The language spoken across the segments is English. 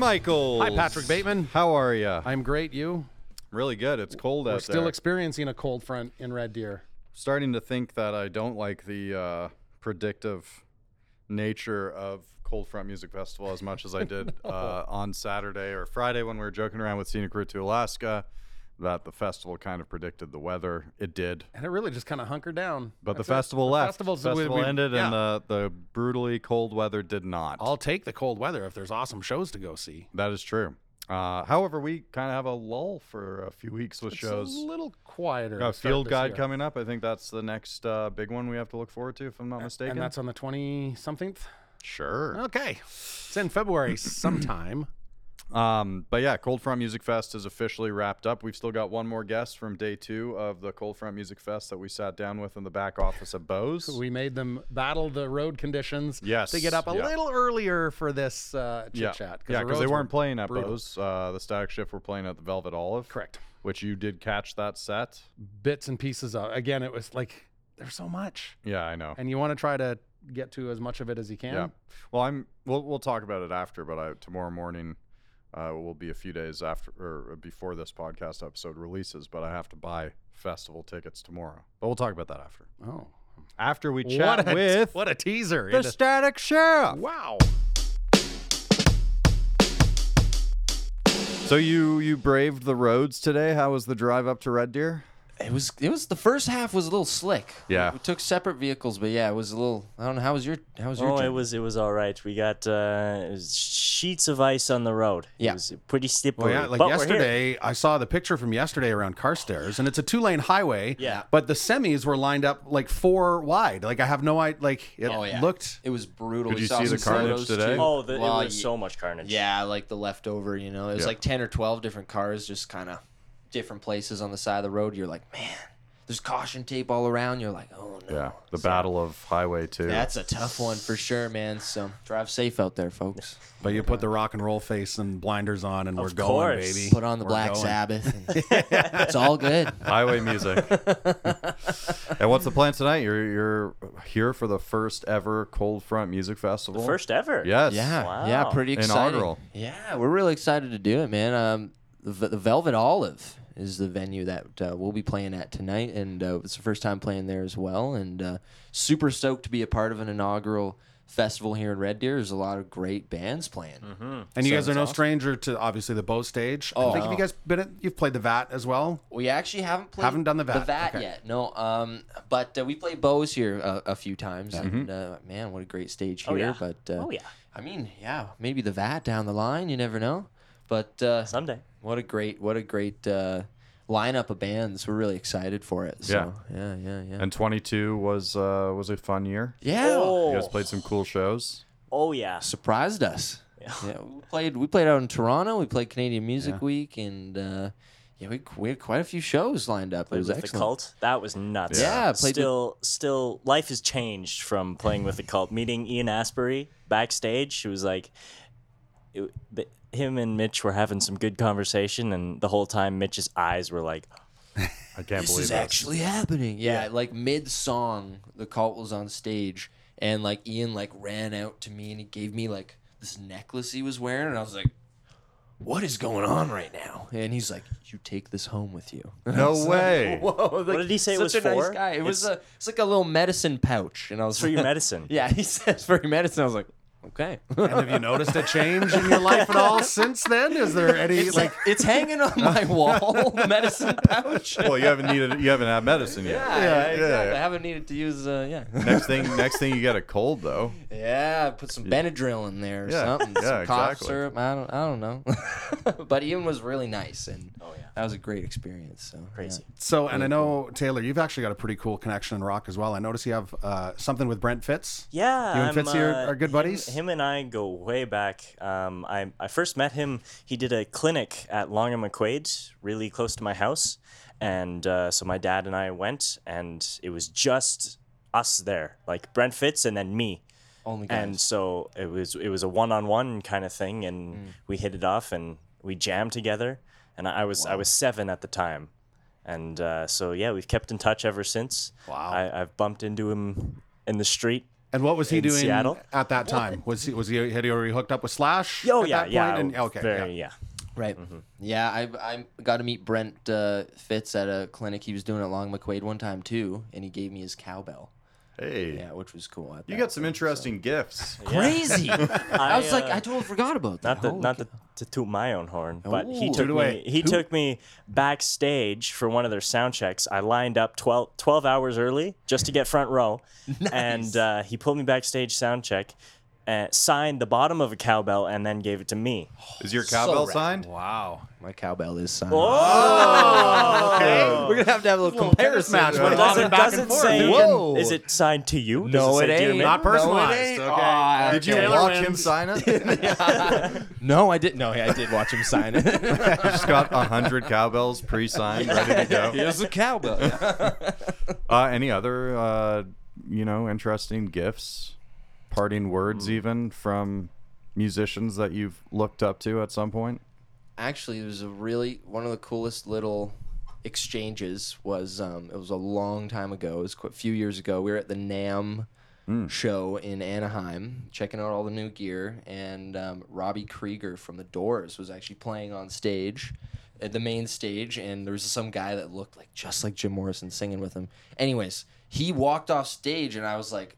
Peter Michaels. Hi, Patrick Bateman. How are you? I'm great. You? really good. It's cold We're out still there. experiencing a cold front in Red Deer. Starting to think that I don't like the uh, predictive nature of Cold Front Music Festival as much as I did uh, on Saturday or Friday when we were joking around with Scenic Route to Alaska. That the festival kind of predicted the weather. It did. And it really just kind of hunkered down. But That's the it. festival The left. Festival's- festival we- we- ended, and the, the brutally cold weather did not. I'll take the cold weather if there's awesome shows to go see. That is true. Uh, however, we kind of have a lull for a few weeks with It's shows. a little quieter. Got a field guide year. coming up. I think that's the next uh, big one we have to look forward to, if I'm not mistaken. And that's on the 20 something. sure. Okay. It's in February sometime. Um, but yeah, Cold Front Music Fest is officially wrapped up. We've still got one more guest from day two of the Cold Front Music Fest that we sat down with in the back office at Bo's. We made them battle the road conditions Yes, to get up a yeah. little earlier for this uh, chit yeah, chat. yeah, the because they weren't were playing at brutal. Bo's. Uh, the Static Shift were playing at the Velvet Olive. Correct. Which you did catch that set. Bits and pieces of. Again, it was like there's so much, Yeah, I know. and you want to try to get to as much of it as you can. Yeah. Well, I'm. We'll we'll talk about it after, but I, tomorrow morning uh, will be a few days after or before this podcast episode releases. But I have to buy festival tickets tomorrow. But we'll talk about that after. Oh, After we chat what a, with what a teaser! the into- Static Shift. wow. So you you braved the roads today. How was the drive up to Red Deer? It was it was the first half was a little slick. Yeah. We took separate vehicles, but yeah, it was a little I don't know how was your how was your Oh, journey? it was it was all right. We got uh, it was sheets of ice on the road. Yeah. it was pretty slippery. Well, yeah, like but we're here. yesterday, I saw the picture from yesterday around Carstairs, and it's a two-lane highway. Yeah. But the semis were lined up like four wide. Like I have no idea. Like it Oh, yeah. looked. It was brutal. Did We you see the carnage today? too. Oh, the, Well, it was so much carnage. Yeah, like the leftover, you know. It was Yeah. like 10 or 12 different cars just kind of different places on the side of the road. You're like, "Man, there's caution tape all around." You're like, "Oh no." Yeah, the So, Battle of Highway Two. That's a tough one for sure, man. So, drive safe out there, folks. But you put the rock and roll face and blinders on, and we're Of going, course. baby. Put on the We're Black going. Sabbath. it's all good. highway music. and what's the plan tonight? You're you're here for the first ever Cold Front Music Festival. first ever. Yes. Yeah, yeah, pretty exciting. Inaugural. Yeah, we're really excited to do it, man. Um, the, V- the Velvet Olive is the venue that uh, we'll be playing at tonight, and uh, it's the first time playing there as well. And uh, super stoked to be a part of an inaugural festival here in Red Deer. There's a lot of great bands playing. And you So guys are no awesome. stranger to obviously the Bow stage. I Oh. think have you guys been? At, you've played the VAT as well. We actually haven't played Haven't done the VAT, okay. yet. No, um, but uh, we played Bo's here a, a few times, and uh, man, what a great stage here. Oh, yeah. But uh, Oh yeah. I mean, yeah, maybe the VAT down the line. You never know. But uh, Someday. What a great, what a great uh, lineup of bands. We're really excited for it. So, yeah, yeah, yeah. And 22 was uh, was a fun year. yeah, You guys Oh. played some cool shows. Oh yeah. surprised us. Yeah. we played. We played out in Toronto. We played Canadian Music Week, and uh, yeah, we, we had quite a few shows lined up. it Played was with the cult. That was nuts. Yeah, played with- still, still, life has changed from playing with the cult. Meeting Ian Astbury backstage, she was like, it, but him and Mitch were having some good conversation, and the whole time Mitch's eyes were like, I can't This believe is this. actually happening. Yeah, like mid song, the cult was on stage, and like Ian like ran out to me and he gave me like this necklace he was wearing, and I was like, "What is going on right now?" And he's like, "You take this home with you." No way. Whoa! Like, did he say it such was a nice guy. It was a it's like a little medicine pouch, and I was "For your medicine." Yeah, he says for your medicine. I was like, okay. And have you noticed a change in your life at all since then? Is there any It's like? like it's hanging on my wall, the medicine pouch. well, you haven't needed you haven't had medicine yet. Yeah, yeah, exactly. yeah. I haven't needed to use. Uh, yeah. Next thing, next thing you get a cold though. Yeah, put some Benadryl in there or Yeah, something. yeah, some cough exactly. syrup. I don't, I don't know. but Ian was really nice, and Oh yeah. that was a great experience. So Crazy. So, and I know Taylor, you've actually got a pretty cool connection in rock as well. I notice you have uh, something with Brent Fitz. Yeah, You and I'm, Fitzy are- uh, are good him- buddies? Him, and I go way back. Um, I I first met him. He did a clinic at Long and McQuade, really close to my house, and uh, so my dad and I went, and it was just us there, like Brent Fitz and then me. only guys. And so it was it was a one on one kind of thing, and Mm. we hit it off, and we jammed together. And I was I was seven at the time, and uh, so yeah, we've kept in touch ever since. Wow. I, I've bumped into him in the street And what was he in doing Seattle. at that time? Was he was he had he already hooked up with Slash? Oh at yeah, that yeah. point? And, okay, very, yeah. yeah. Right. Yeah, I I got to meet Brent uh, Fitz at a clinic he was doing at Long McQuade one time too, and he gave me his cowbell. Hey, Yeah, which was cool. at you that got some point, interesting gifts. Crazy. I, was like, uh, I totally forgot about that. Not the Holy not cow. the, to toot my own horn, but he Ooh. took Toot away. me he took me backstage for one of their sound checks. I lined up 12, 12 hours early just to get front row, and uh, he pulled me backstage sound check, uh, signed the bottom of a cowbell, and then gave it to me. Is your cowbell rad. signed? Wow. My cowbell is signed. Oh, okay. We're gonna have to have a little comparison. match, right? Does it, does and it say? Whoa. Is it signed to you? Does No, it, it say Dear ain't. Not personalized. No, it ain't. okay. Aw, Did you okay. Taylor watch him sign it? No, I didn't. No, I did watch him sign it. Just got a hundred cowbells pre-signed, ready to go. Here's a cowbell. Uh, any other, uh, you know, interesting gifts, parting words, Hmm. even from musicians that you've looked up to at some point? Actually, it was a really one of the coolest little exchanges. Was um, it was a long time ago. It was quite a few years ago. We were at the NAMM show in Anaheim, checking out all the new gear, and um, Robbie Krieger from the Doors was actually playing on stage. At the main stage, and there was some guy that looked like just like Jim Morrison singing with him. Anyways, he walked off stage, and I was like,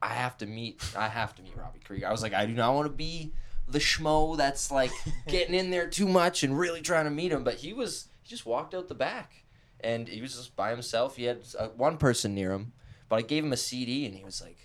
I have to meet I have to meet Robbie Krieger. I was like, I do not want to be the schmo that's like getting in there too much and really trying to meet him. But he was he just walked out the back and he was just by himself. He had uh, one person near him, but I gave him a CD and he was like,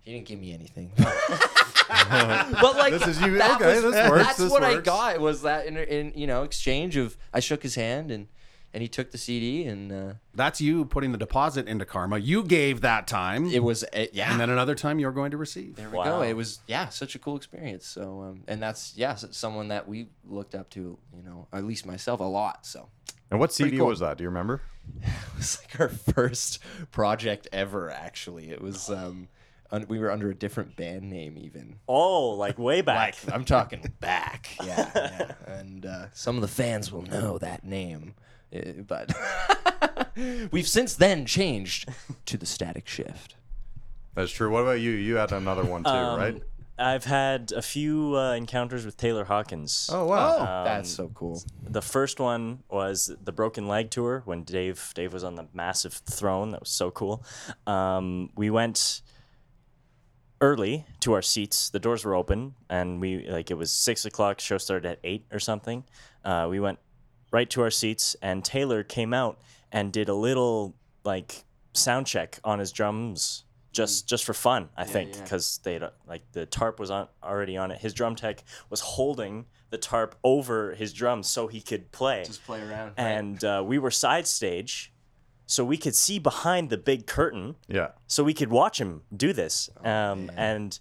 he didn't give me anything. but like This is you- that okay, was- this works, That's this what I got was that in, in you know exchange of I shook his hand and and he took the CD and uh, That's you putting the deposit into Karma. You gave that time, it was uh, yeah. and then another time you're going to receive. There we Wow. go. It was yeah, such a cool experience. So um, and that's yeah, someone that we looked up to, you know, at least myself a lot. So And what CD cool. was that? Do you remember? it was like our first project ever. Actually, it was um, un- we were under a different band name even. Oh, like way back. Like I'm talking back, yeah, yeah. And uh, some of the fans will know that name, but we've since then changed to the Static Shift. That's true. What about you? You had another one too, Um, right? I've had a few uh, encounters with Taylor Hawkins. Oh wow. Oh, that's so cool. The first one was the Broken Leg tour when Dave Dave was on the massive throne. That was so cool. Um, we went early to our seats. The doors were open, and we like it was six o'clock. Show started at eight or something. Uh, we went right to our seats, and Taylor came out and did a little like sound check on his drums. Just, just for fun, I think, yeah. because they like the tarp was on already on it. His drum tech was holding the tarp over his drums so he could play Just play around. and uh, we were side stage, so we could see behind the big curtain, Yeah. so we could watch him do this. Um, and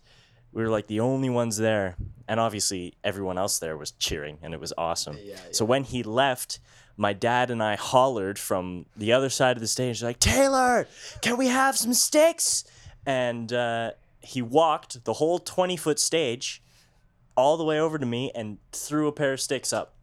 we were like the only ones there, and obviously everyone else there was cheering, and it was awesome. So when he left. My dad and I hollered from the other side of the stage, like, Taylor, can we have some sticks? And uh, he walked the whole 20 foot stage all the way over to me and threw a pair of sticks up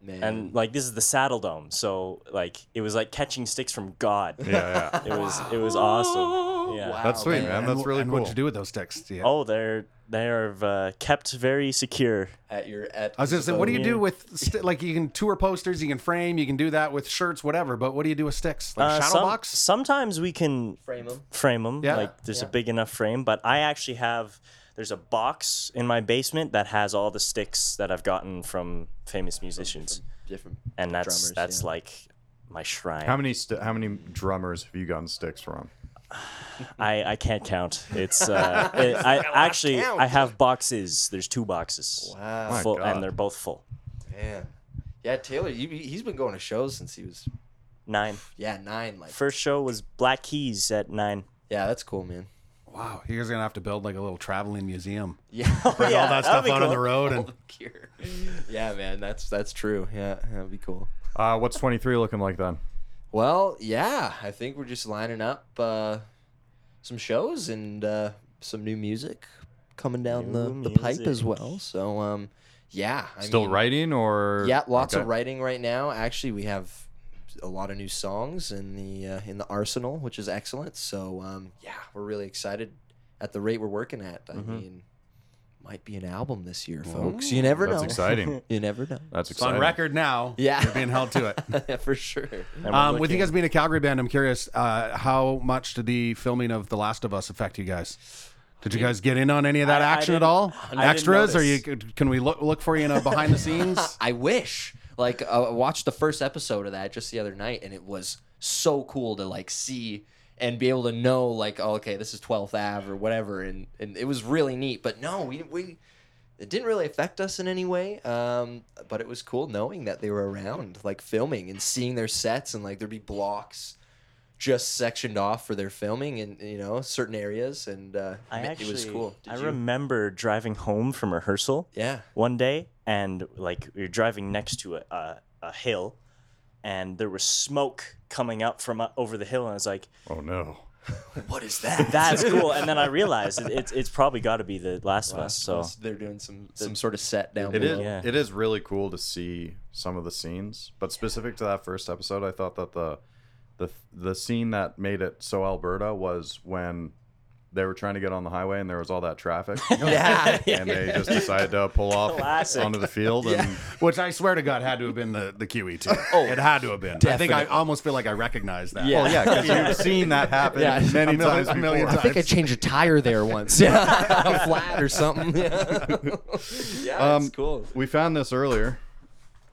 Man. and like this is the Saddledome so like it was like catching sticks from god Yeah, yeah. it was it was awesome yeah Wow. That's sweet, man. man. That's really and cool. What'd you do with those sticks? Yeah. oh they're they're uh, kept very secure at your at I was gonna say, what do you do with st- like you can tour posters, you can frame, you can do that with shirts, whatever. But what do you do with sticks? Like Uh, shadow some- box? sometimes we can frame them. frame them Yeah. like there's Yeah. a big enough frame but i actually have there's a box in my basement that has all the sticks that i've gotten from famous musicians Different. and that's drummers, that's yeah. like my shrine How many st- how many drummers have you gotten sticks from? I, I can't count. It's uh, it, I actually I have boxes. There's two boxes. Wow. My Full, God. and they're both full. Man. Yeah, Taylor, you, he's been going to shows since he was Nine. yeah nine. Like First show was Black Keys at nine. yeah, that's cool, man. Wow, you guys are gonna have to build like a little traveling museum. Yeah, Bring all that stuff out on the road and. Yeah, man, that's that's true. Yeah, that'd be cool. Uh, what's 23 looking like then? Well, yeah, I think we're just lining up uh, some shows and uh, some new music coming down the, New the pipe as music. well. So, um, yeah, I Still mean, writing or Yeah, lots Okay. of writing right now. Actually, we have a lot of new songs in the uh, in the arsenal, which is excellent. So, um, yeah, we're really excited. at the rate we're working at, I Mm-hmm. mean, might be an album this year, folks. You never know. That's know. exciting. You never know. That's It's on record now. Yeah. You're being held to it. yeah, for sure. And we're Um, with you looking- guys being a Calgary band, I'm curious, uh, how much did the filming of The Last of Us affect you guys? Did you guys get in on any of that I- I action at didn't- all? I didn't Extras? Or you can we look look for you in a behind the scenes? I wish. Like, uh, I watched the first episode of that just the other night, and it was so cool to like see and be able to know, like, oh, okay, this is 12th Ave or whatever, and and it was really neat. But no, we we it didn't really affect us in any way. Um, but it was cool knowing that they were around, like filming and seeing their sets, and like there'd be blocks just sectioned off for their filming in you know certain areas, and uh, I it actually, was cool. Did I you? remember driving home from rehearsal Yeah. one day, and like we were driving next to a, a, a hill, and there was smoke coming up from uh, over the hill, and I was like, Oh no. What is that? "That's cool." And then I realized it, it's it's probably got to be the Last of Us. So they're doing some some sort of set down It is. below. Yeah. It is really cool to see some of the scenes, but specific to that first episode, I thought that the the the scene that made it so Alberta was when they were trying to get on the highway and there was all that traffic, Yeah. and they just decided to pull off Classic. onto the field. And Which I swear to God had to have been the, the QE2. Oh, it had to have been. I think I almost feel like I recognize that. Yeah. well, yeah, because you've seen that happen Yeah. many A million- times a million before. I think I changed a tire there once. Yeah, a flat or something. Yeah, yeah Um, cool. We found this earlier.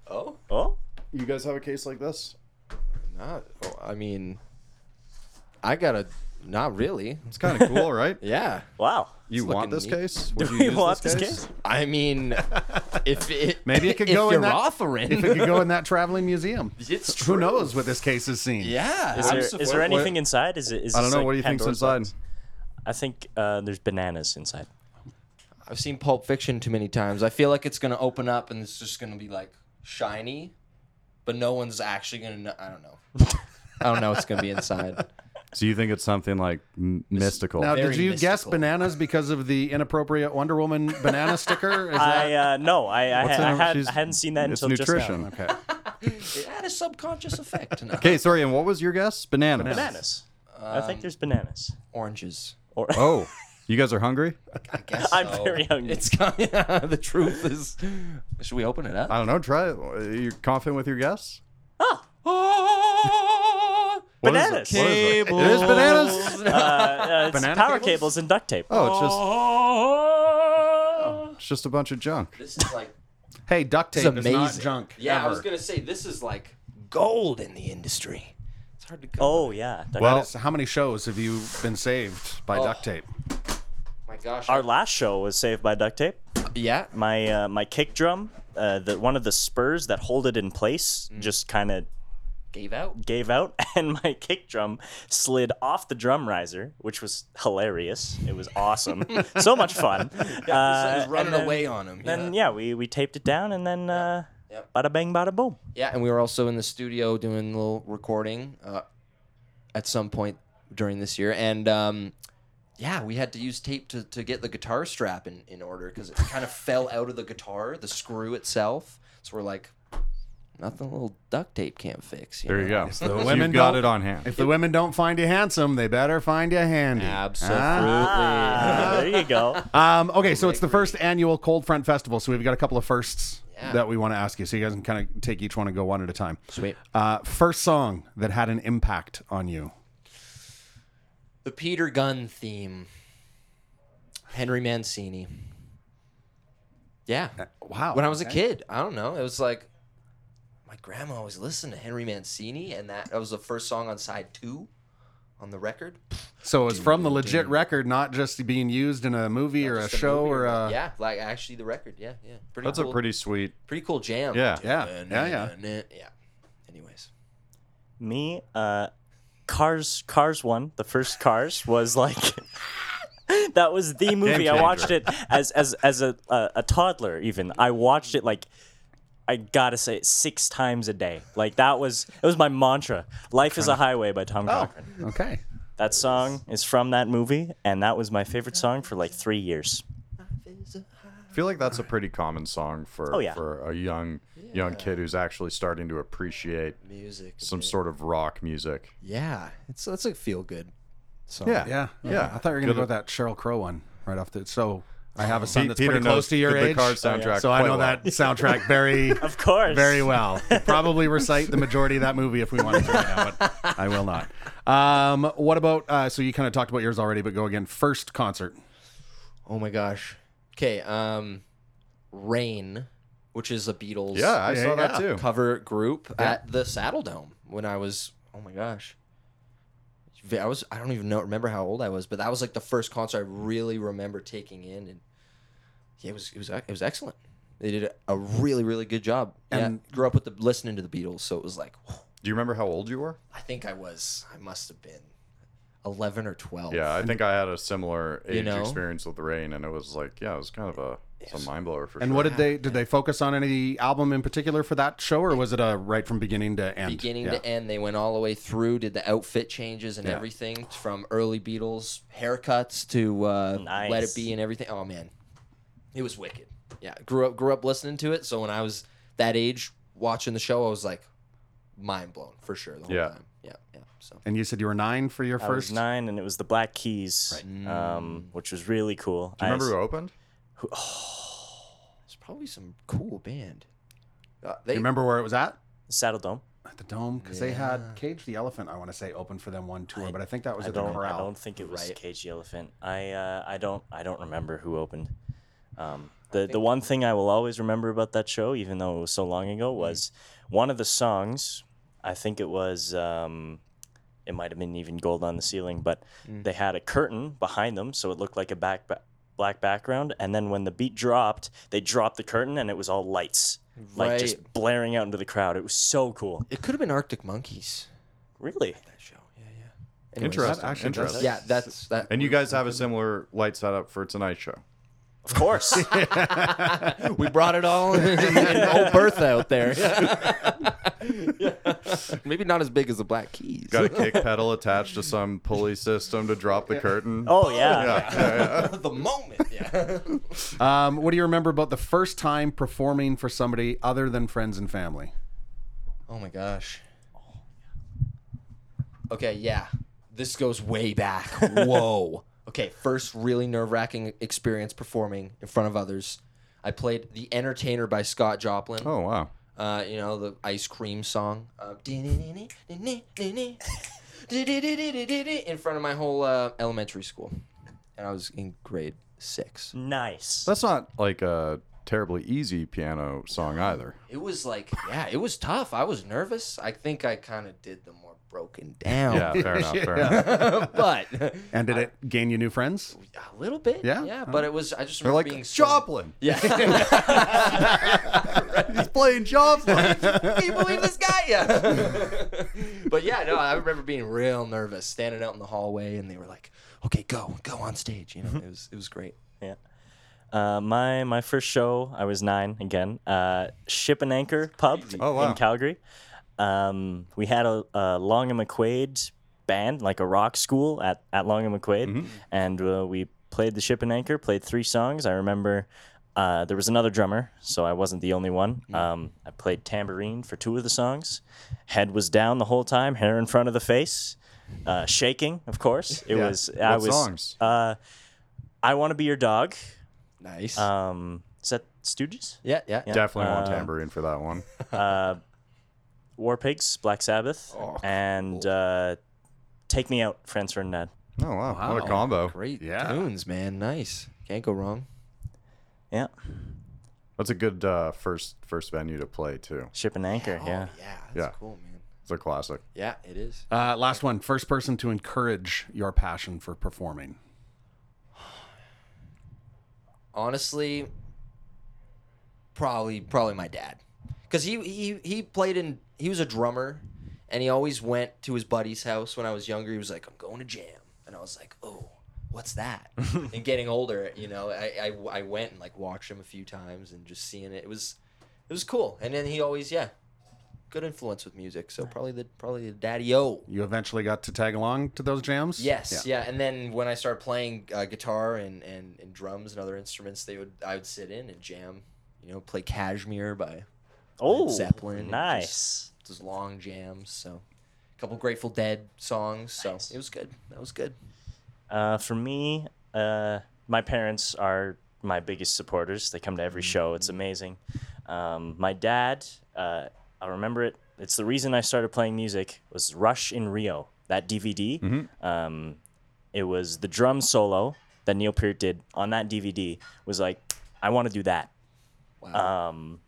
Oh, oh, You guys have a case like this? not. oh, I mean, I gotta. Not really. It's kind of cool, right? Yeah. wow. You It's want looking this neat. case? Do you we use want this case? I mean, if it Maybe it could if go in you're that- offering, If it could go in that traveling museum. it's Who knows what this case is seen? Yeah. Is I'm there so- there what- anything inside? Is it? Is I don't this know. like what do you think's Pandora's inside? box? I think uh, there's bananas inside. I've seen Pulp Fiction too many times. I feel like it's gonna open up and it's just gonna be like shiny, but no one's actually gonna. Know, I don't know. I don't know what's gonna be inside. So you think it's something like m- mystical? Now, Very did you guess bananas because of the inappropriate Wonder Woman banana sticker? Is I that uh, no, I I, What's I, in- had, she's- I hadn't seen that it's until nutrition. just now. okay? It had a subconscious effect. No. Okay, sorry. And what was your guess? Bananas. Bananas. I think there's bananas. Oranges. Or Oh, you guys are hungry? I guess I'm so. very hungry. It's yeah, the truth is. Should we open it up? I don't know. Try it. Are you confident with your guess? What is it? Bananas. What is it? It is bananas. uh, uh, it's Banana power cables? cables? and duct tape. Oh, it's just Oh. it's just a bunch of junk. This is like Hey, duct tape is is amazing. not junk. Yeah, I was gonna say this is like gold in the industry. It's hard to go. Oh yeah. Duct Well- tape. How many shows have you been saved by Oh. duct tape? my gosh. our last show was saved by duct tape. yeah. My uh, my kick drum, uh, the one of the spurs that hold it in place, Mm. just kind of Gave out. gave out, and my kick drum slid off the drum riser, which was hilarious. It was awesome, so much fun. Was Uh, running then- away on him. Then yeah. yeah, we we taped it down, and then uh, Yep. bada bang, bada boom. Yeah, and we were also in the studio doing a little recording uh, at some point during this year, and um, yeah, we had to use tape to, to get the guitar strap in, in order because it kind of fell out of the guitar, the screw itself. So we're like, nothing a little duct tape can't fix. You There you know? go. the women You've got it on hand. If the women don't find you handsome, they better find you handy. Absolutely. Ah, there you go. Um, okay, so it's the first annual Cold Front Festival, so we've got a couple of firsts Yeah. that we want to ask you. So you guys can kind of take each one and go one at a time. Sweet. Uh, first song that had an impact on you. The Peter Gunn theme. Henry Mancini. Yeah. Wow. when I was a kid. I don't know. It was like my grandma always listened to Henry Mancini, and that, that was the first song on side two on the record. So it was from the legit record, not just being used in a movie or a Just a show or a. yeah, like actually the record. Yeah, yeah. Pretty That's cool, a pretty sweet. pretty cool jam. Yeah. Yeah, yeah, yeah. yeah. Anyways, Me, uh, Cars, Cars One, the first Cars was like. that was the movie. I watched it as as as a, a a toddler. Even I watched it like I gotta say it six times a day. Like that was it was my mantra. Life is a highway by Tom oh, Cochrane. Okay. That song is from that movie, and that was my favorite song for like three years. I feel like that's a pretty common song for Oh, yeah. for a young young kid who's actually starting to appreciate music. some sort of rock music. Yeah, it's that's a feel good. So Yeah. Yeah, Yeah. I thought you were gonna Good- go with that Sheryl Crow one right off the. So I have a son that's Peter pretty close to your the, age, the Cars soundtrack. so I know well. that soundtrack very, Of course. very well. Probably recite the majority of that movie if we wanted to right now, but I will not. Um, what about? Uh, so you kind of talked about yours already, but go again. First concert. Oh my gosh. Okay. Um, Rain, which is a Beatles Yeah, I Yeah, saw that yeah. too. cover group at the Saddledome when I was. Oh my gosh. I was. I don't even know. Remember how old I was, but that was like the first concert I really remember taking in, and yeah, it was. It was. It was excellent. They did a really, really good job. And- yeah, grew up with the listening to the Beatles, so it was like, Do you remember how old you were? I think I was. I must have been eleven or twelve. Yeah, I think I had a similar age You know? experience with the rain, and it was like, yeah, it was kind of a some mind blower for And sure. what did they did they focus on any album in particular for that show, or was it a right from beginning to end? beginning Yeah. to end. They went all the way through, did the outfit changes and Yeah. everything from early Beatles haircuts to uh, Nice. Let It Be and everything. Oh man, it was wicked. Yeah, grew up grew up listening to it. So when I was that age watching the show, I was like mind blown for sure the whole Yeah. time. Yeah, yeah. So And you said you were nine for your I first. was nine, and it was the Black Keys, um, which was really cool. Do you remember I, who opened? it's probably some cool band. Uh, they, you remember where it was at? Saddledome. At the Dome, because they had Cage the Elephant. I want to say open for them one tour, but I think that was I at the don't. I don't think it was Right. Cage the Elephant. I. Uh, I don't. I don't remember who opened. Um, the the one thing I will always remember about that show, even though it was so long ago, was one of the songs. I think it was. Um, it might have been even gold on the ceiling, but they had a curtain behind them, so it looked like a back ba- black background. And then when the beat dropped, they dropped the curtain, and it was all lights, like just blaring out into the crowd. It was so cool. it could have been Arctic Monkeys. Really. That show. Yeah, yeah. Anyways, Interesting. actually does- Interesting. Yeah, that's that. And you guys have a similar light setup for tonight's show. Of course. we brought it all in, in old Bertha out there. Maybe not as big as the Black Keys. Got a kick pedal attached to some pulley system to drop the curtain. oh yeah. yeah, yeah, yeah. the moment. Yeah. Um, what do you remember about the first time performing for somebody other than friends and family? Oh my gosh. Okay, yeah. This goes way back. Whoa. Okay, first really nerve wracking experience performing in front of others. I played The Entertainer by Scott Joplin. Oh wow. Uh, you know, the ice cream song. Uh, in front of my whole uh, elementary school. And I was in grade six. Nice. That's not like a terribly easy piano song either. It was like, yeah, it was tough. I was nervous. I think I kind of did the more broken down. Yeah, fair enough. Fair enough. but And did it gain you new friends? a little bit. Yeah? Yeah, but it was, I just They're remember like being so. Joplin. Yeah. He's playing Joplin. Can you believe this guy? Yeah. but yeah, no, I remember being real nervous, standing out in the hallway, and they were like, "Okay, go, go on stage." You know, it was it was great. Yeah. Uh, my my first show, I was nine again. Uh, Ship and Anchor Pub Oh, wow. in Calgary. Um, we had a, a Long and McQuade band, like a rock school at, at Long and McQuade, Mm-hmm. and uh, we played the Ship and Anchor. Played three songs. I remember uh, there was another drummer, so I wasn't the only one. Mm-hmm. Um, I played tambourine for two of the songs. Head was down the whole time, hair in front of the face, uh, shaking. Of course, it Yeah. was. I What was. songs? Uh, I want to be your dog. Nice. Um, is that Stooges? yeah, yeah, yeah. Definitely want Uh, tambourine for that one. War Pigs, Black Sabbath, Oh, and uh, Take Me Out, Franz Ferdinand. Oh wow, what a combo! Great Yeah. tunes, man. Nice. Can't go wrong. Yeah, That's a good uh, first first venue to play too. Ship and Anchor. yeah. Oh, yeah. That's Yeah. cool, man. It's a classic. Yeah, it is. Uh, last one. First person to encourage your passion for performing. honestly probably probably my dad because he, he he played in he was a drummer and he always went to his buddy's house when i was younger. He was like i'm going to jam. And i was like oh what's that? And getting older you know I, I i went and like watched him a few times and just seeing it. It was it was cool. And then he always yeah good influence with music. So probably the probably the daddy o. You eventually got to tag along to those jams. Yes, yeah. And then when I started playing uh, guitar and, and, and drums and other instruments, they would I would sit in and jam, you know, play Kashmir by Oh, Zeppelin. Nice. Just, just long jams. So, a couple Grateful Dead songs. So Nice. it was good. That was good. Uh, for me, uh, my parents are my biggest supporters. They come to every show. It's amazing. Um, my dad, uh, I remember it. It's the reason I started playing music. Was Rush in Rio that DVD? Um, it was the drum solo that Neil Peart did on that DVD. Was like, I want to do that. Um,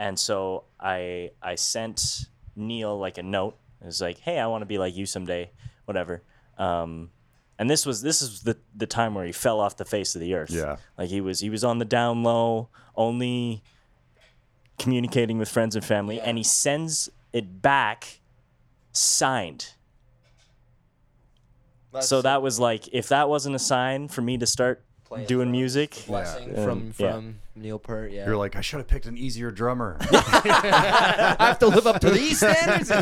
and so I I sent Neil like a note. It was like, hey, I want to be like you someday, whatever. Um, and this was this is the the time where he fell off the face of the earth. Yeah. like he was he was on the down low, only communicating with friends and family, and he sends it back signed. so that was like, if that wasn't a sign for me to start Playing doing drums. music, blessing Yeah. from Um, yeah. from Neil Peart. Yeah, You're like, I should have picked an easier drummer. I have to live up to these standards.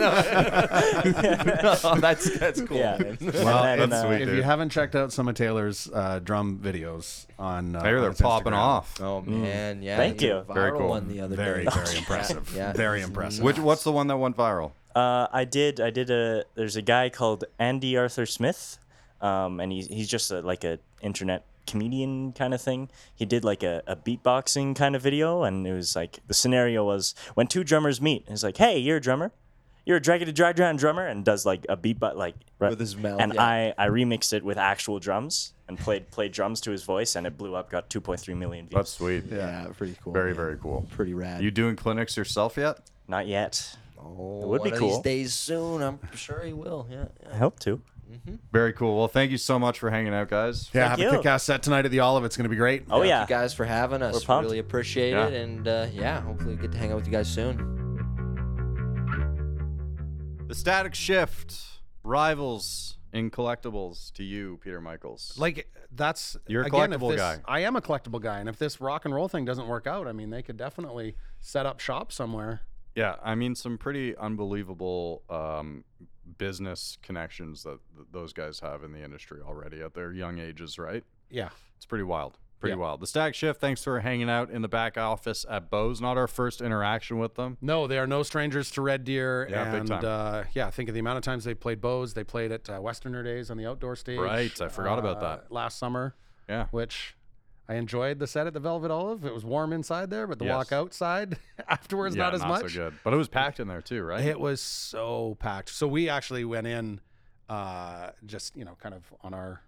No, that's that's cool. yeah. man. Well, And then, that's uh, sweet. If you haven't checked out some of Taylor's uh, drum videos on, uh, I hear they're his popping Instagram, off. Oh man, yeah. Thank you. had Very cool. One the other Very, day. very impressive. Yeah. Very impressive. Which what's the one that went viral? Uh, I did. I did a. There's a guy called Andy Arthur Smith, um, and he's he's just a, like a internet comedian kind of thing. He did like a, a beatboxing kind of video, and it was like the scenario was when two drummers meet. It's like, hey, you're a drummer, you're a Dragon to Dry Drown drummer, and does like a beatbox like right- With his mouth, And yeah. I I remixed it with actual drums and played played drums to his voice, and it blew up. Got 2.3 million views. That's sweet. Yeah, pretty cool. Very man. very cool. Pretty rad. You doing clinics yourself yet? Not yet. oh, would be one of cool. These days soon, I'm sure he will. Yeah. yeah. I hope to. Very cool. Well, thank you so much for hanging out, guys. yeah, Thank have a you. kick-ass set tonight at the Olive. It's going to be great. Oh Thank yeah. you guys for having us. We're pumped. Really appreciate Yeah. it, and uh, yeah, hopefully get to hang out with you guys soon. The Static Shift rivals in collectibles to you, Peter Michaels. Like that's You're a again, if collectible this- guy. I am a collectible guy, and if this rock and roll thing doesn't work out, I mean, they could definitely set up shop somewhere. Yeah, I mean some pretty unbelievable um, business connections that th- those guys have in the industry already at their young ages, right? Yeah, It's pretty wild. Pretty Yeah. wild. The Static Shift, thanks for hanging out in the back office at Bo's. Not our first interaction with them. no, they are no strangers to Red Deer, Yeah, big and time. Uh, yeah, think of the amount of times they played Bo's. They played at uh, Westerner Days on the outdoor stage. Right, I forgot about uh, that. last summer. Yeah. which I enjoyed the set at the Velvet Olive. It was warm inside there, but the Yes. walk outside afterwards yeah, not as much. so good. But it was packed in there too, right? It was so packed. So we actually went in, uh, just you know, kind of on our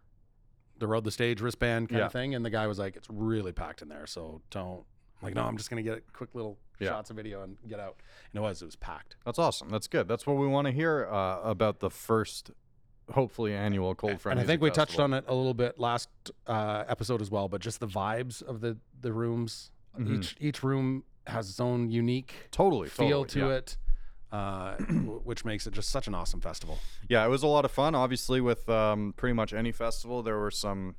the road the stage wristband kind Yeah. of thing, and the guy was like, "It's really packed in there, so don't." I'm like, no, I'm just gonna get quick little Yeah. shots of video and get out. And it was, it was packed. That's awesome. That's good. That's what we want to hear uh, about the first, hopefully annual Cold Front. and I think we touched on it a little bit last uh, episode as well, but just the vibes of the the rooms. Mhm. Each each room has its own unique Totally, feel totally, to yeah. it, uh, which makes it just such an awesome festival. Yeah, it was a lot of fun. Obviously, with um, pretty much any festival, there were some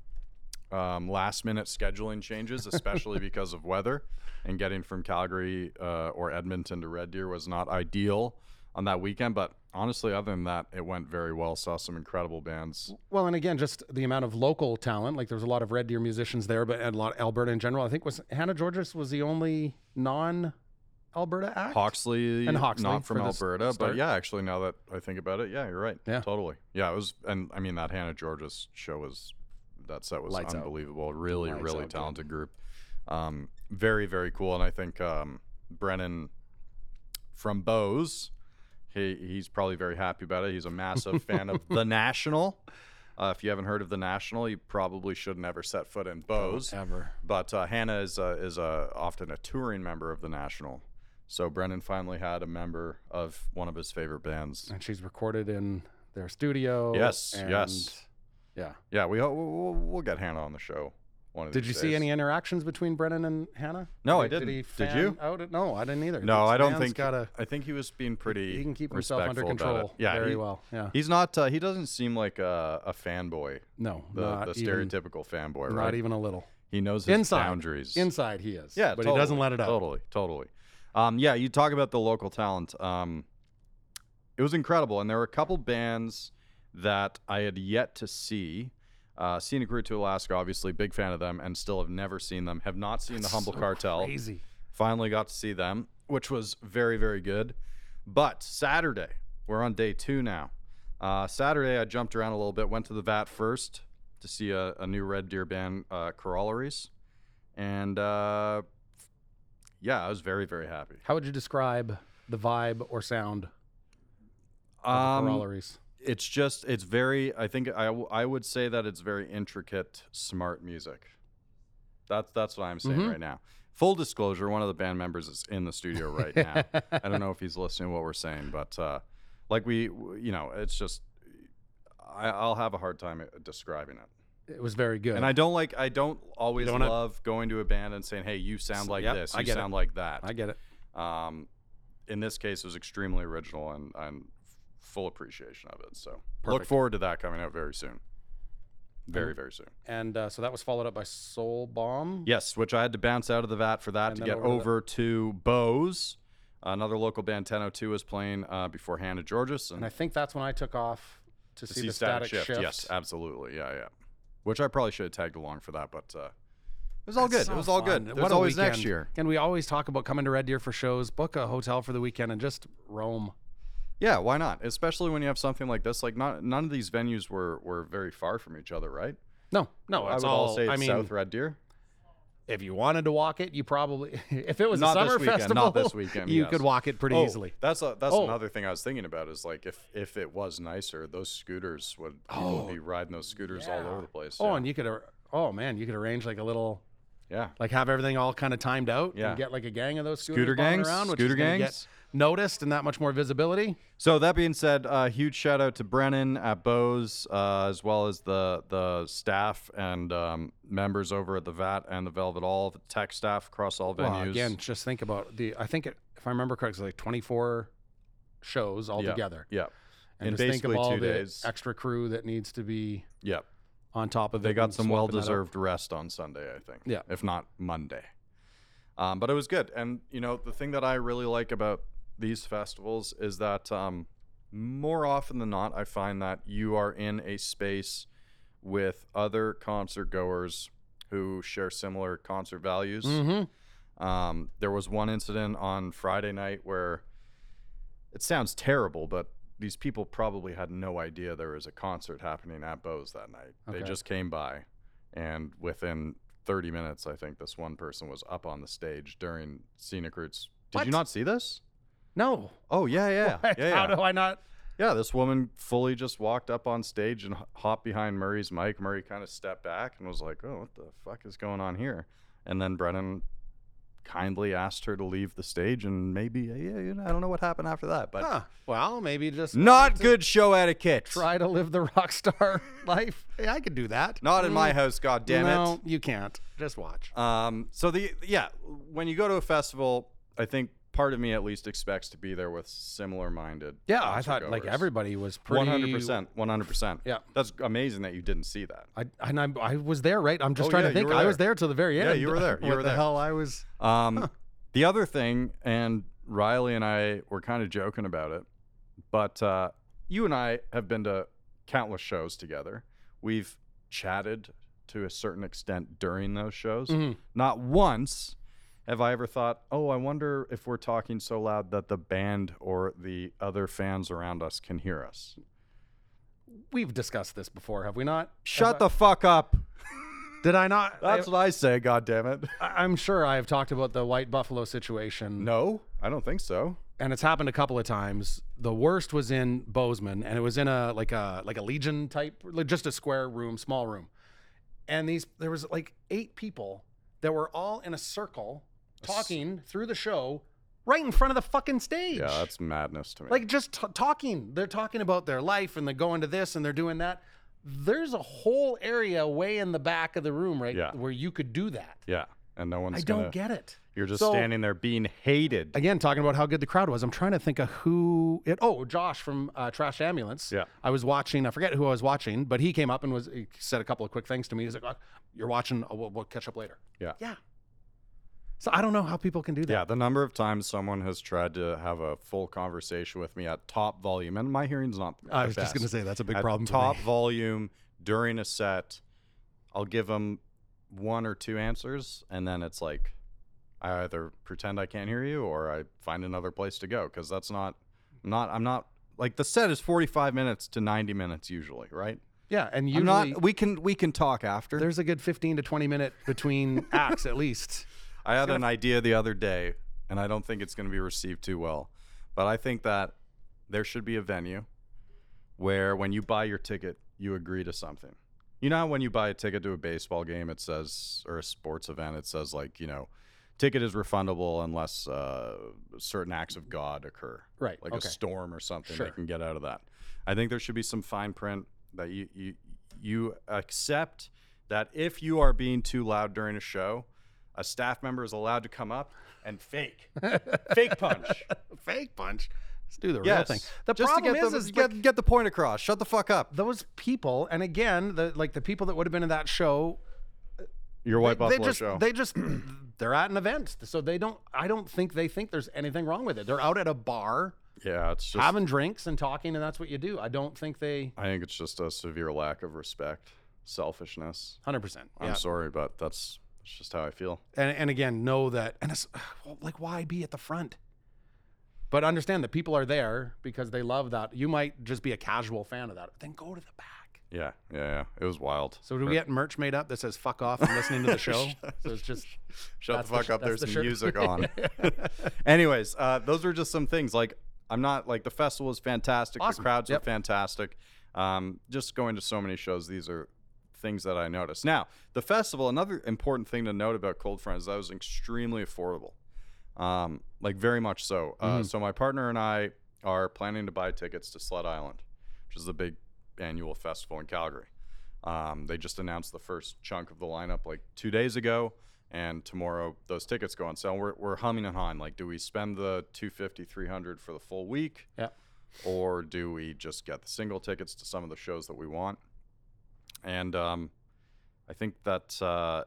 um, last minute scheduling changes, especially because of weather. And getting from Calgary uh, or Edmonton to Red Deer was not ideal on that weekend. But honestly, other than that, it went very well. Saw some incredible bands. Well, and again, just the amount of local talent. Like there was a lot of Red Deer musicians there, but and a lot of Alberta in general. I think was Hannah Georgas was the only non Alberta act. Hawksley, And Hawksley not from for the s- Alberta, but yeah, actually, now that I think about it, yeah, you're right. Yeah. totally. Yeah, it was, and I mean that Hannah Georgas show was that set was Lights out. unbelievable. Really, Lights really out, talented group. Um, very, very cool, and I think um, Brennan from Bo's, he he's probably very happy about it. He's a massive fan of the National. Uh, if you haven't heard of the National, you probably should never set foot in Bo's. ever. But uh, Hannah is uh, is uh, often a touring member of the National. So Brennan finally had a member of one of his favorite bands. And she's recorded in their studio. Yes, and- yes. Yeah. Yeah, we we'll, we'll, we'll get Hannah on the show. One of Did you see any interactions between Brennan and Hannah? No, I Did- didn't. Did, he Did fan you? Out it? No, I didn't either. No, This I don't man's think. Gotta, I think he was being pretty. he can keep himself under respectful about it. control. Yeah, very he- well. Yeah. He's not. Uh, he doesn't seem like a, a fanboy. No, The, not the even, stereotypical fanboy, right? not even a little. he knows his Inside, boundaries. Inside, he is. Yeah, but he doesn't totally, let it out. Totally, totally. Um, yeah, you talk about the local talent. Um, it was incredible, and there were a couple bands that I had yet to see. Uh, Scenic Route to Alaska, obviously, big fan of them, and still have never seen them. Have not seen the Humble So Cartel. Crazy. Finally got to see them, which was very, very good. But Saturday, we're on day two now. Uh, Saturday, I jumped around a little bit. Went to the VAT first. to see a, a new Red Deer band, uh, Corollaries, and uh, yeah, I was very very happy. How would you describe the vibe or sound of the Um, corollaries? It's just it's very i think I, w- I would say that it's very intricate smart music that's that's what i'm saying Mhm. right now full disclosure one of the band members is in the studio right now i don't know if he's listening to what we're saying but uh like we you know it's just I, i'll have a hard time uh, describing it It was very good. and i don't like i don't always don't have- love going to a band and saying hey you sound like Yep, this I you get it. sound like that I get it. um, in this case, it was extremely original and, and full appreciation of it. So look forward to that coming out very soon. Very, very soon. And uh, so that was followed up by Soul Bomb. Yes, which I had to bounce out of the vat for that And to get over over to Bo's. Another local band, 1002, was playing uh, before Hannah Georgas. And, And I think that's when I took off to, to see, see the Static, static, shift. Yes, absolutely. Yeah, yeah. Which I probably should have tagged along for that, but uh, it was all good. So it was all fun. good. There's a always weekend. next year. And we always talk about coming to Red Deer for shows, book a hotel for the weekend, and just roam. Yeah, why not? Especially when you have something like this. Like, not none of these venues were, were very far from each other, right? No, no, I would all. all say I mean, South Red Deer. if you wanted to walk it, you probably, if it was Not a this summer weekend, festival, not this weekend, you yes. could walk it pretty Oh, easily. That's a, that's Oh. another thing I was thinking about is like if if it was nicer, those scooters would would be oh, riding those scooters all over the place. Oh, yeah. and you could, oh man, you could arrange like a little, yeah. like have everything all kind of timed out. Yeah. and get like a gang of those scooters Scooter gangs, around, scooter gangs. Get noticed and that much more visibility. So that being said, uh, huge shout out to Brennan at Bo's, uh, as well as the the staff and um, members over at the VAT and the Velvet All, the tech staff across all venues. Well, again, just think about the. I think it, if I remember correctly, like 24 shows Yeah, altogether. Yeah, And in just think of basically all two the days. extra crew that needs to be yeah. on top of it. They got some swapping that out. well-deserved rest on Sunday, I think. Yeah. if not Monday. Um, but it was good, and you know the thing that I really like about these festivals is that um, more often than not, I find that you are in a space with other concert goers who share similar concert values. Mhm. Um, there was one incident on Friday night where it sounds terrible, but these people probably had no idea there was a concert happening at Bo's that night. They just came by, and within 30 minutes, I think this one person was up on the stage during Scenic Roots. Did What? you not see this? No. Oh yeah, yeah, What? yeah. How yeah. do I not? Yeah, this woman fully just walked up on stage and h- hopped behind Murray's mic. Murray kind of stepped back and was like, "Oh, what the fuck is going on here?" And then Brennan kindly asked her to leave the stage, and maybe yeah, you know, I don't know what happened after that, but Huh. Well, maybe just not good show etiquette. Try to live the rock star life. Hey, I could do that. Not in my Mm, house, god damn no, it. you can't. Just watch. Um, so the yeah, when you go to a festival, I think part of me at least expects to be there with similar-minded. Yeah, I thought like everybody was pretty. One hundred percent, one hundred percent. Yeah. that's amazing that you didn't see that. I and I, I was there, right? I'm just Oh, trying yeah, to think. I was there. till the very end. Yeah, you were there. You what were the there. hell I was? Um, the other thing, and Riley and I were kind of joking about it, but uh, you and I have been to countless shows together. We've chatted to a certain extent during those shows. Mhm. Not once have I ever thought, oh, I wonder if we're talking so loud that the band or the other fans around us can hear us. We've discussed this before, have we not? Shut the fuck up. Did I not? That's what I say, God damn it. I, I'm sure I have talked about the White Buffalo situation. No, I don't think so. and it's happened a couple of times. The worst was in Bozeman, and it was in a like a like a Legion type, like just a square room, small room. And these there was like eight people that were all in a circle talking through the show, right in front of the fucking stage. Yeah, that's madness to me. like just t- talking. They're talking about their life, and they're going to this, and they're doing that. There's a whole area way in the back of the room, right, Yeah. where you could do that. yeah, and no one's I gonna. don't get it. You're just So- standing there being hated. again talking about how good the crowd was i'm trying to think of who it oh josh from uh, trash ambulance Yeah. i was watching i forget who i was watching but he came up and was he said a couple of quick things to me he's like "Oh, you're watching oh, we'll, we'll catch up later Yeah. yeah so i don't know how people can do that Yeah, the number of times someone has tried to have a full conversation with me at top volume, and my hearing's not. i was just going to say that's a big at problem for top me. volume during a set. I'll give them one or two answers, and then it's like I either pretend I can't hear you or I find another place to go because that's not not I'm not like the set is 45 minutes to 90 minutes usually, right? Yeah, and I'm usually not. We can we can talk after. there's a good 15 to 20 minute between acts at least. I had an idea the other day, and I don't think it's going to be received too well. But I think that there should be a venue where, when you buy your ticket, you agree to something. You know, when you buy a ticket to a baseball game, it says, or a sports event, it says, like, you know, ticket is refundable unless uh, certain acts of God occur. Right, Like okay. a storm or something Sure. they can get out of that. I think there should be some fine print that you, you, you accept that if you are being too loud during a show, a staff member is allowed to come up and fake, fake punch. Fake punch. Let's do the real Yes, thing. The just problem get is, the, is get, like, get the point across. Shut the fuck up. those people, and again, the like the people that would have been in that show, uh, Your White they, Buffalo they just show. they just they're at an event, so they don't. I don't think they think there's anything wrong with it. They're out at a bar yeah, it's just. having drinks and talking, and that's what you do. I don't think they. I think it's just a severe lack of respect, selfishness. Hundred percent. I'm sorry, but that's, that's just how I feel. and, and again know that and it's well, like why be at the front but understand that people are there because they love that you might just be a casual fan of that then go to the back Yeah, yeah, yeah. It was wild. so do we get merch made up that says fuck off and listening to the show so it's just Shut the the fuck sh- up. There's the some shirt. music on. Anyways, uh, those are just some things. Like, I'm not like the festival is fantastic. Awesome. The crowds Yep. are fantastic. Um, just going to so many shows, these are things that I noticed. Now, the festival, another important thing to note about Cold Front is that it was extremely affordable. Um, like, very much so. Uh, Mm-hmm. So, my partner and I are planning to buy tickets to Sled Island, which is the big annual festival in Calgary. Um, they just announced the first chunk of the lineup like two days ago, and tomorrow those tickets go on sale. We're, we're humming and hawing. Like, do we spend the 250 300 for the full week, yeah or do we just get the single tickets to some of the shows that we want? And um, I think that uh,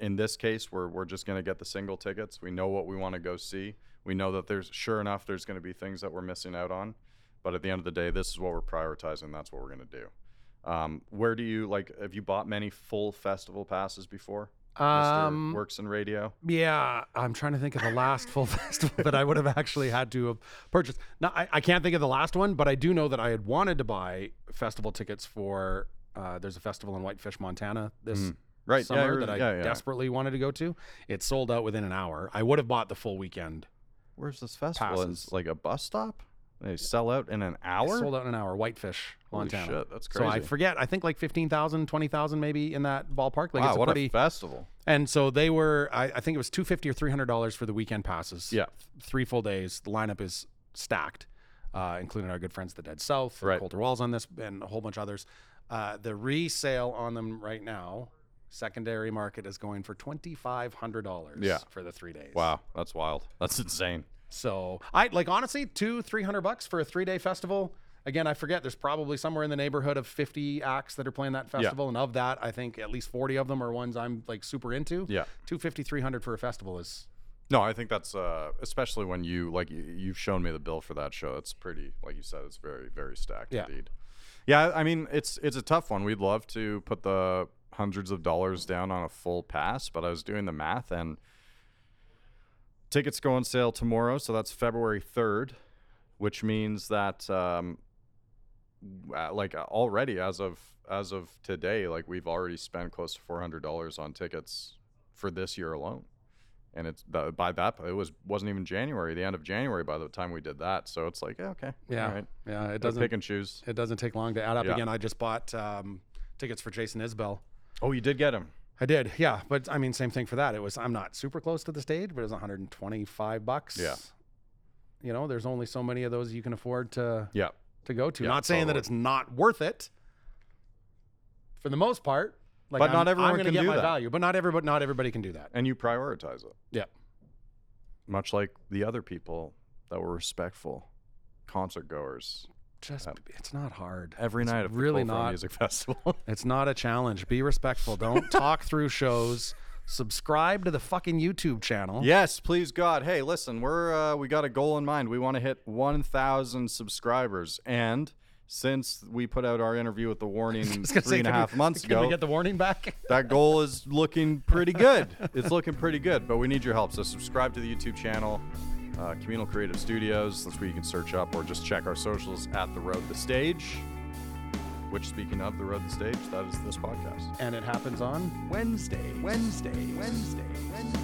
in this case, we're, we're just going to get the single tickets. We know what we want to go see. We know that there's, sure enough, there's going to be things that we're missing out on. But at the end of the day, this is what we're prioritizing. That's what we're going to do. Um, where do you like? Have you bought many full festival passes before? Mr. um Works in Radio. yeah i'm trying to think of the last full festival that i would have actually had to have purchased now I, I can't think of the last one but i do know that i had wanted to buy festival tickets for uh, there's a festival in whitefish montana this Right. yeah, summer you're- that I yeah, yeah. desperately wanted to go to. It sold out within an hour. I would have bought the full weekend. Where's this festival? It's like a bus stop. They sell out in an hour. Sold out in an hour. Whitefish, Montana. Holy shit, that's crazy. So I forget. I think like 15,000, 20,000 maybe in that ballpark. Like wow, it's a what pretty. a festival! and so they were. I, I think it was 250 or 300 dollars for the weekend passes. Yeah. Three full days. The lineup is stacked, uh, including our good friends the Dead South, Right. Colter Wall's on this, and a whole bunch of others. Uh, the resale on them right now, secondary market is going for twenty five hundred dollars. Yeah. For the three days. Wow, that's wild. That's insane. So I like honestly two three hundred bucks for a three day festival. Again, I forget. There's probably somewhere in the neighborhood of fifty acts that are playing that festival, and of that, I think at least forty of them are ones I'm like super into. Yeah. 250 300 for a festival is No, I think that's uh, especially when you like you, you've shown me the bill for that show. It's pretty, like you said, it's very very stacked Yeah. indeed. Yeah, I mean it's it's a tough one. We'd love to put the hundreds of dollars down on a full pass, but I was doing the math and tickets go on sale tomorrow, so that's February third, which means that um, uh, like uh, already as of as of today, like we've already spent close to four hundred dollars on tickets for this year alone and it's by that it was wasn't even January, the end of January by the time we did that. So it's like, yeah, okay, yeah right. yeah it doesn't pick and choose. it doesn't take long to add up. Yeah. Again, I just bought um, tickets for Jason Isbell. Oh, you did get him. I did, yeah, but I mean, same thing for that. It was I'm not super close to the stage, but it was 125 bucks. Yeah. You know, there's only so many of those you can afford to Yeah, to go to. Yeah, not saying that it's not worth it. For the most part, like But I'm, not everyone I'm gonna can get do my that. value, but not everybody not everybody can do that. and you prioritize it, Yeah. much like the other people that were respectful concert goers Just it's not hard. every night of the really Cold Front not. Music Festival. It's not a challenge. Be respectful. Don't talk through shows. Subscribe to the fucking YouTube channel. yes, please God. Hey, listen, we're uh, we got a goal in mind. We want to hit 1,000 subscribers, and since we put out our interview with the Warning I was gonna three say, and a can we- months can ago, we get the warning back? that goal is looking pretty good. it's looking pretty good, but we need your help. So subscribe to the YouTube channel, uh, Communal Creative Studios. That's where you can search up or just check our socials at the Road the Stage. which, speaking of the road the stage, that is this podcast. And it happens on Wednesday, Wednesday, Wednesday, Wednesday.